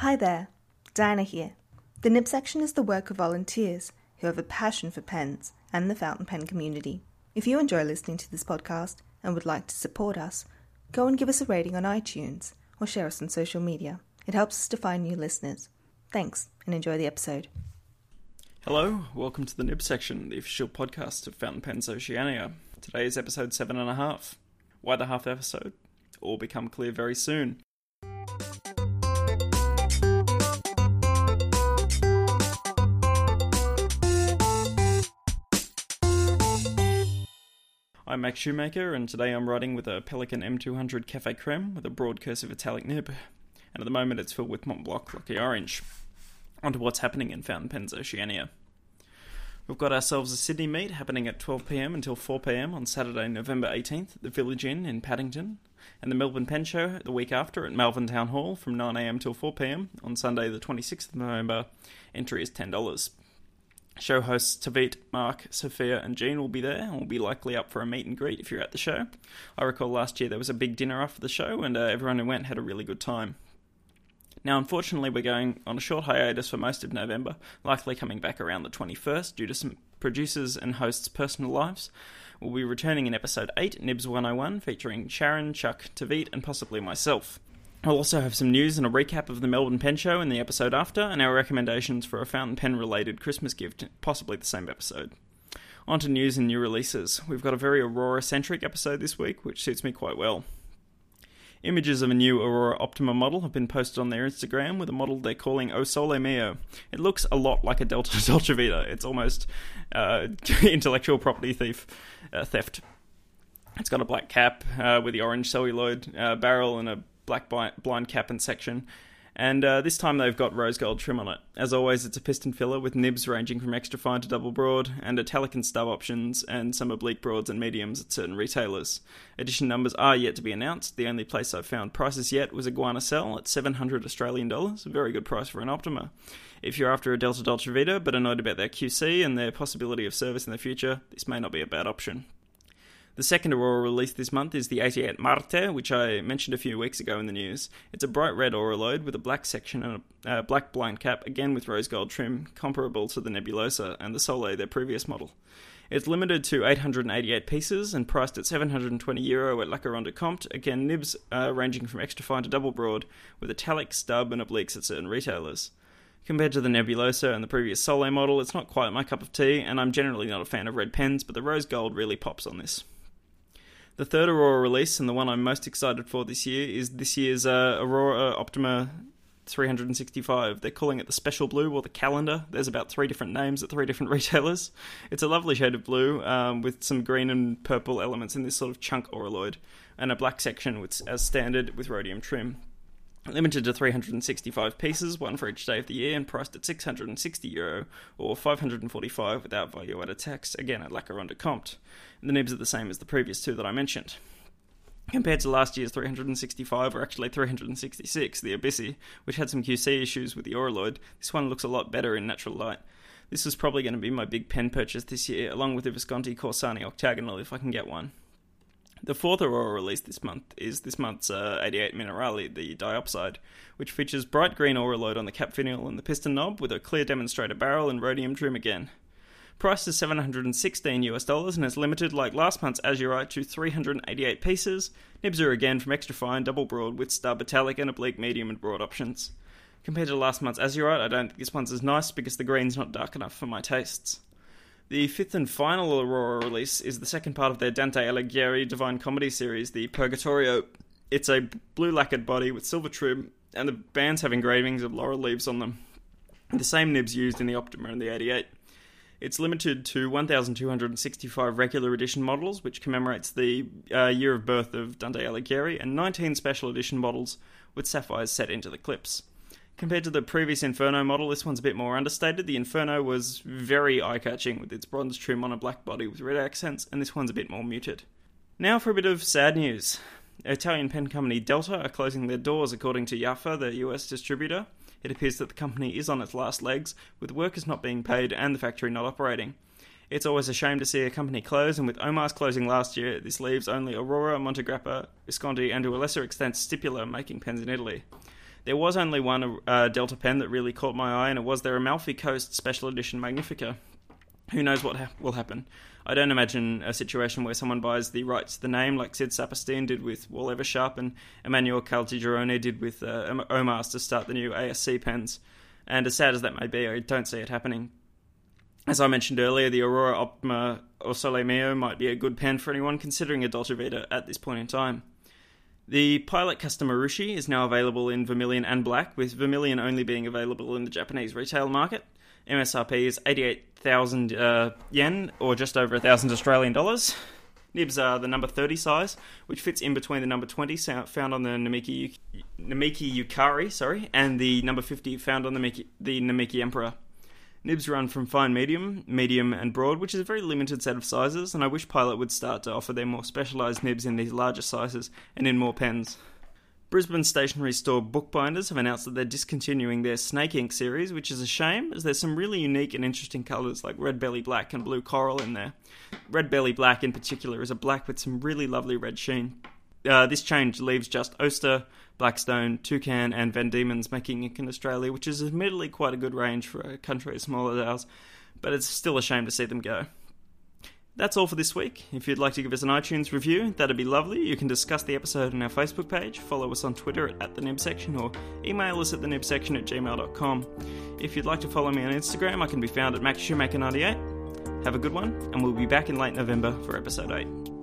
Hi there, Diana here. The Nib section is the work of volunteers who have a passion for pens and the fountain pen community. If you enjoy listening to this podcast and would like to support us, go and give us a rating on iTunes or share us on social media. It helps us to find new listeners. Thanks and enjoy the episode. Hello, welcome to the Nib section, the official podcast of Fountain Pens Oceania. Today is episode seven and a half. Why the half episode? All become clear very soon. I'm Max Schumacher, and today I'm writing with a Pelikan M200 Cafe Creme with a broad cursive italic nib. And at the moment it's filled with Montblanc Lucky Orange. Onto what's happening in Fountain Pens Oceania. We've got ourselves a Sydney meet happening at 12pm until 4pm on Saturday, November 18th at the Village Inn in Paddington, and the Melbourne Pen Show the week after at Malvern Town Hall from 9am till 4pm on Sunday, the 26th of November. Entry is $10. Show hosts Tavit, Mark, Sophia, and Jean will be there and will be likely up for a meet and greet if you're at the show. I recall last year there was a big dinner after the show, and uh, everyone who went had a really good time. Now, unfortunately, we're going on a short hiatus for most of November, likely coming back around the 21st due to some producers and hosts' personal lives. We'll be returning in episode 8, Nibs 101, featuring Sharon, Chuck, Tavit, and possibly myself. We'll also have some news and a recap of the Melbourne Pen Show in the episode after, and our recommendations for a fountain pen related Christmas gift, possibly the same episode. On to news and new releases. We've got a very Aurora centric episode this week, which suits me quite well. Images of a new Aurora Optima model have been posted on their Instagram with a model they're calling O Sole Mio. It looks a lot like a Delta Dolce Vita. It's almost uh, intellectual property thief uh, theft. It's got a black cap uh, with the orange celluloid uh, barrel and a black blind cap and section. And uh, this time they've got rose gold trim on it. As always, it's a piston filler with nibs ranging from extra fine to double broad, and italic and stub options, and some oblique broads and mediums at certain retailers. Edition numbers are yet to be announced. The only place I've found prices yet was Iguana Sell at 700 Australian dollars, a very good price for an Optima. If you're after a Delta Dolce Vita but annoyed about their QC and their possibility of service in the future, this may not be a bad option. The second Aurora released this month is the 88 Marte, which I mentioned a few weeks ago in the news. It's a bright red Auraloid with a black section and a uh, black blind cap, again with rose gold trim, comparable to the Nebulosa and the Sole, their previous model. It's limited to 888 pieces and priced at 720 euro at La Couronne Comte. Again, nibs uh, ranging from extra fine to double broad, with italic, stub, and obliques at certain retailers. Compared to the Nebulosa and the previous Sole model, it's not quite my cup of tea, and I'm generally not a fan of red pens, but the rose gold really pops on this. The third Aurora release, and the one I'm most excited for this year, is this year's uh, Aurora Optima 365. They're calling it the Special Blue or the Calendar. There's about three different names at three different retailers. It's a lovely shade of blue um, with some green and purple elements in this sort of chunk auraloid, and a black section with, as standard with rhodium trim. Limited to 365 pieces, one for each day of the year, and priced at 660 euro or 545 without value added tax, again at La Couronne Comte. The nibs are the same as the previous two that I mentioned. Compared to last year's 365, or actually 366, the Abissi, which had some QC issues with the Auraloid, this one looks a lot better in natural light. This is probably going to be my big pen purchase this year, along with the Visconti Corsani Octagonal if I can get one. The fourth Aurora release this month is this month's uh, 88 Minerali, the diopside, which features bright green Auraloid on the cap finial and the piston knob with a clear demonstrator barrel and rhodium trim again. Price is 716 US dollars and is limited like last month's Azurite to 388 pieces. Nibs are again from extra fine double broad with star italic and oblique medium and broad options. Compared to last month's Azurite, I don't think this one's as nice because the green's not dark enough for my tastes. The fifth and final Aurora release is the second part of their Dante Alighieri Divine Comedy series, the Purgatorio. It's a blue lacquered body with silver trim, and the bands have engravings of laurel leaves on them. The same nibs used in the Optima and the 88. It's limited to 1,265 regular edition models, which commemorates the uh, year of birth of Dante Alighieri, and 19 special edition models with sapphires set into the clips. Compared to the previous Inferno model, this one's a bit more understated. The Inferno was very eye catching with its bronze trim on a black body with red accents, and this one's a bit more muted. Now for a bit of sad news. Italian pen company Delta are closing their doors according to Yafa, the US distributor. It appears that the company is on its last legs, with workers not being paid and the factory not operating. It's always a shame to see a company close, and with Omas closing last year, this leaves only Aurora, Montegrappa, Visconti, and to a lesser extent Stipula making pens in Italy. There was only one uh, Delta pen that really caught my eye, and it was their Amalfi Coast Special Edition Magnifica. Who knows what ha- will happen? I don't imagine a situation where someone buys the rights to the name like Syd Saperstein did with Wahl Eversharp and Emmanuel Caltagirone did with uh, Omas to start the new ASC pens. And as sad as that may be, I don't see it happening. As I mentioned earlier, the Aurora Optima O Sole Mio might be a good pen for anyone considering a Dolce Vita at this point in time. The Pilot Custom Urushi is now available in Vermilion and Black, with Vermilion only being available in the Japanese retail market. MSRP is 88,000 uh, yen, or just over 1,000 Australian dollars. Nibs are the number 30 size, which fits in between the number 20 found on the Namiki, Namiki Yukari, sorry, and the number 50 found on the, Miki, the Namiki Emperor. Nibs run from fine medium, medium, and broad, which is a very limited set of sizes, and I wish Pilot would start to offer their more specialised nibs in these larger sizes and in more pens. Brisbane stationery store Bookbinders have announced that they're discontinuing their Snake Ink series, which is a shame, as there's some really unique and interesting colours like red belly black and blue coral in there. Red belly black, in particular, is a black with some really lovely red sheen. Uh, this change leaves just Oster, Blackstone, Toucan, and Van Diemen's making ink in Australia, which is admittedly quite a good range for a country as small as ours, but it's still a shame to see them go. That's all for this week. If you'd like to give us an iTunes review, that'd be lovely. You can discuss the episode on our Facebook page, follow us on Twitter at, the Nib Section, or email us at the Nib Section at gmail.com. If you'd like to follow me on Instagram, I can be found at MaxSchumacher98. Have a good one, and we'll be back in late November for episode 8.